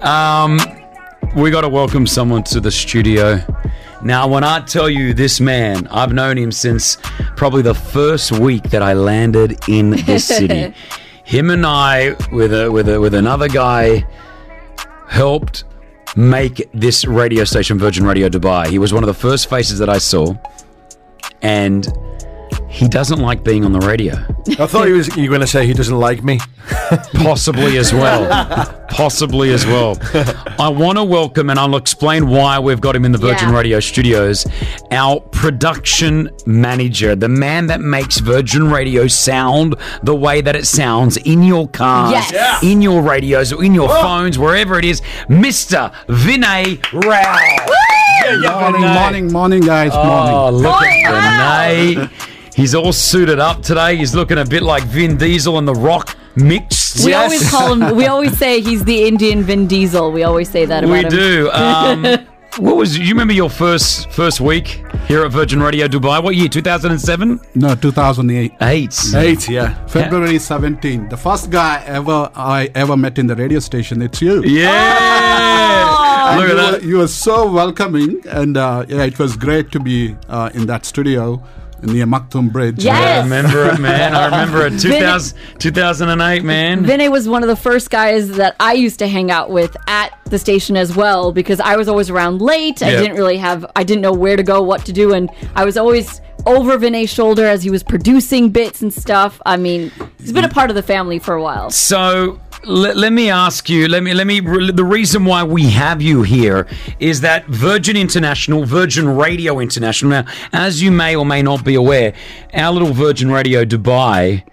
Um, we got to welcome someone to the studio. Now, when I tell you this man, I've known him since probably the first week that I landed in this city. him and I, with a, with a, with another guy, helped make this radio station, Virgin Radio Dubai. He was one of the first faces that I saw, and he doesn't like being on the radio. I thought he was, you were going to say he doesn't like me. Possibly as well. Possibly as well. I want to welcome, and I'll explain why we've got him in the Virgin Yeah. Radio studios, our production manager, the man that makes Virgin Radio sound the way that it sounds in your cars, Yes. Yeah. in your radios, in your oh. phones, wherever it is, Mr. Vinay Rao. Morning, morning, morning, guys. Oh, Morning. look Morning, at Vinay. He's all suited up today. He's looking a bit like Vin Diesel and The Rock mixed. We always call him. We always say he's the Indian Vin Diesel. We always say that about We him. do. Um, what was? You remember your first first week here at Virgin Radio Dubai? What year? Two thousand and seven. No, 2008. Eight. Eight, yeah. February 17. The first guy ever I ever met in the radio station. It's you. Yeah. And Look you, at were, you were so welcoming, and uh, yeah, it was great to be uh, in that studio near Maktoum Bridge. Yes. I remember it, man. I remember it. 2000, 2008, man. Vinay was one of the first guys that I used to hang out with at the station as well because I was always around late. I didn't really have, I didn't know where to go, what to do, and I was always over Vinay's shoulder as he was producing bits and stuff. I mean, he's been a part of the family for a while. So let, let me ask you. Let me let me. The reason why we have you here is that Virgin International, Virgin Radio International. Now, as you may or may not be aware, our little Virgin Radio Dubai.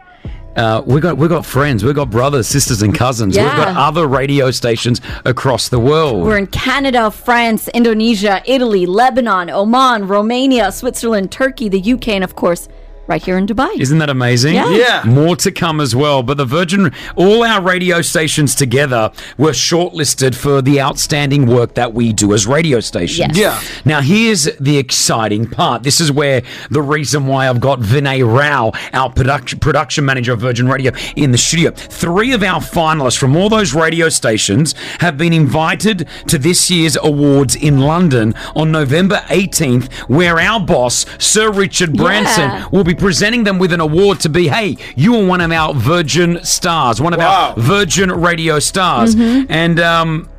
Uh, we got we got friends, we got brothers, sisters, and cousins. We've got other radio stations across the world. We're in Canada, France, Indonesia, Italy, Lebanon, Oman, Romania, Switzerland, Turkey, the UK, and of course, right here in Dubai. Isn't that amazing? Yeah. Yeah. More to come as well. But the Virgin, all our radio stations together were shortlisted for the outstanding work that we do as radio stations. Yes. Yeah. Now, here's the exciting part. This is where the reason why I've got Vinay Rao, our production, production manager of Virgin Radio, in the studio. Three of our finalists from all those radio stations have been invited to this year's awards in London on November 18th, where our boss, Sir Richard Branson, Yeah. will be presenting them with an award to be, hey, you are one of our Virgin stars, one of Wow. our Virgin Radio stars. And, um,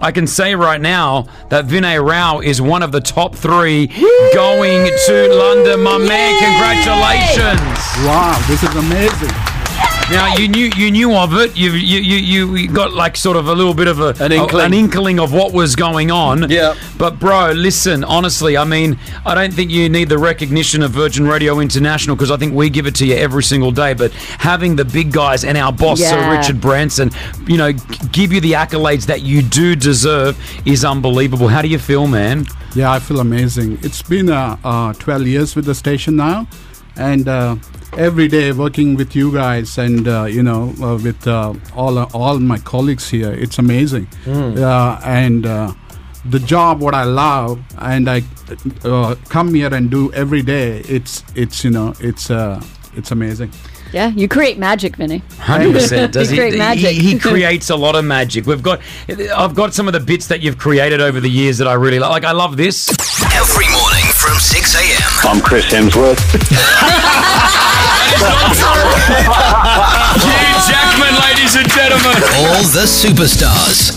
I can say right now that Vinay Rao is one of the top three going to London. My man, congratulations! Wow, this is amazing. Now you knew you knew of it. You you you, you got like sort of a little bit of a An inkling. an inkling of what was going on. Yeah. But bro, listen, honestly, I mean, I don't think you need the recognition of Virgin Radio International because I think we give it to you every single day. But having the big guys and our boss, Sir Richard Branson, you know, give you the accolades that you do deserve is unbelievable. How do you feel, man? Yeah, I feel amazing. It's been uh, uh, 12 years with the station now, and uh, every day working with you guys and uh, you know uh, with uh, all uh, all my colleagues here, it's amazing. Uh, and uh, the job, what I love, and I uh, come here and do every day. It's it's you know it's uh, it's amazing. Yeah, you create magic, Vinny. Hundred percent. Does You he? create he- magic. He, creates a lot of magic. We've got, I've got some of the bits that you've created over the years that I really like. Like I love this. Every morning from 6 a.m. I'm Chris Hemsworth. Hugh Jackman, ladies and gentlemen. All the superstars.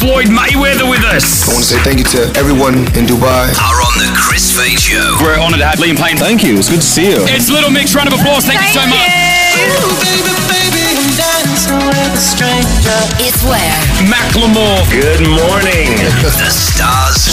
Floyd Mayweather with us. I want to say thank you to everyone in Dubai. Are on the Chris Fade Show. We're honored to have Liam Payne. Thank you. It's good to see you. It's Little Mix. Round of applause. Thank, you so much. It's where Macklemore. Good morning. The stars.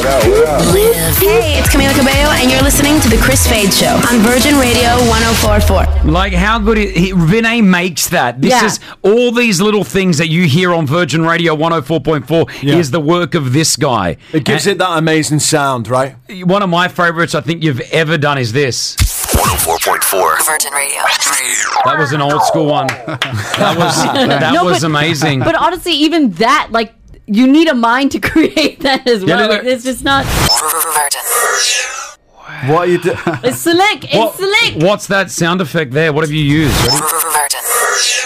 G-Eazy. live. Hey, it's Camila Cabello, and you're listening to The Chris Fade Show on Virgin Radio 1044. Like how good it, he, Vinay makes that. This Yeah. is all these little things that you hear on Virgin Radio 104.4 Yeah. is the work of this guy. It gives it that amazing sound, right? it one of my favorites I think you've ever done is this. 104.4. Virgin Radio. That was an old school one. That was that No, was but- amazing. But honestly, even that, like, you need a mind to create that as well. no, no. Like, it's just not. What are you do- It's slick. It's What- slick. What's that sound effect there? What have you used?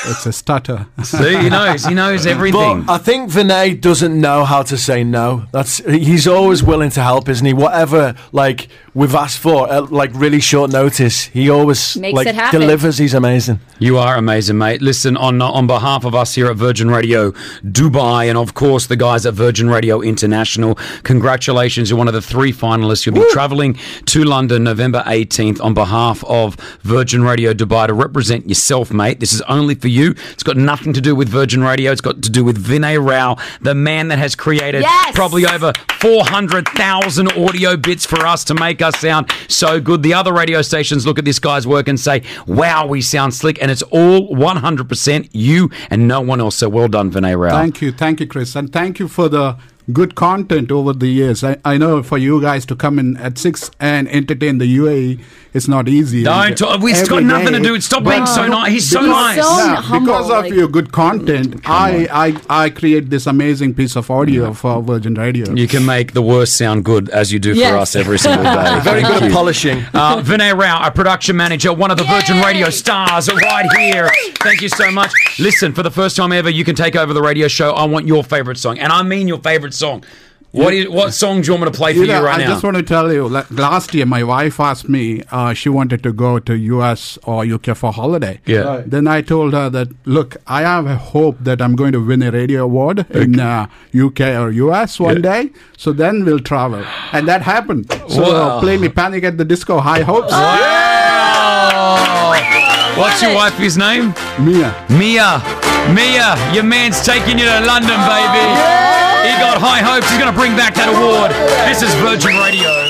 It's a stutter. See, he knows. He knows everything. But I think Vinay doesn't know how to say no. That's he's always willing to help, isn't he? Whatever like we've asked for, at like really short notice, he always Makes like it happen. delivers. He's amazing. You are amazing, mate. Listen, on on behalf of us here at Virgin Radio Dubai, and of course the guys at Virgin Radio International, congratulations! You're one of the three finalists. You'll be travelling to London November 18th on behalf of Virgin Radio Dubai to represent yourself, mate. This is only for you. It's got nothing to do with Virgin Radio. It's got to do with Vinay Rao, the man that has created Yes! probably over 400,000 audio bits for us to make us sound so good. The other radio stations look at this guy's work and say, wow, we sound slick. And it's all 100% you and no one else. So well done, Vinay Rao. Thank you, thank you, Chris, and thank you for the good content over the years. I, I know for you guys to come in at six and entertain the UAE, it's not easy. Don't And talk- it's got every nothing to do with- stop being so nice. He's so He's nice. so Yeah, humble, because of like- your good content, I, I I create this amazing piece of audio for Virgin Radio. You can make the worst sound good as you do Yes. for us every single day. Very good at polishing. Uh, Vinay Rao, our production manager, one of the Virgin Radio stars, right here. Thank you so much. Listen, for the first time ever, you can take over the radio show. I want your favorite song, and I mean your favorite song. What is what song do you want me to play for You you, right I now? I just want to tell you, like, last year my wife asked me, uh, she wanted to go to US or UK for holiday. Yeah. Right. Then I told her that, look, I have a hope that I'm going to win a radio award in uh, UK or US one Yeah. day. So then we'll travel. And that happened. So Wow. uh, play me Panic at the Disco, High Hopes. Wow! What's your wife's name? Mia. Mia. Mia, your man's taking you to London, baby. He got high hopes. He's going to bring back that award. This is Virgin Radio.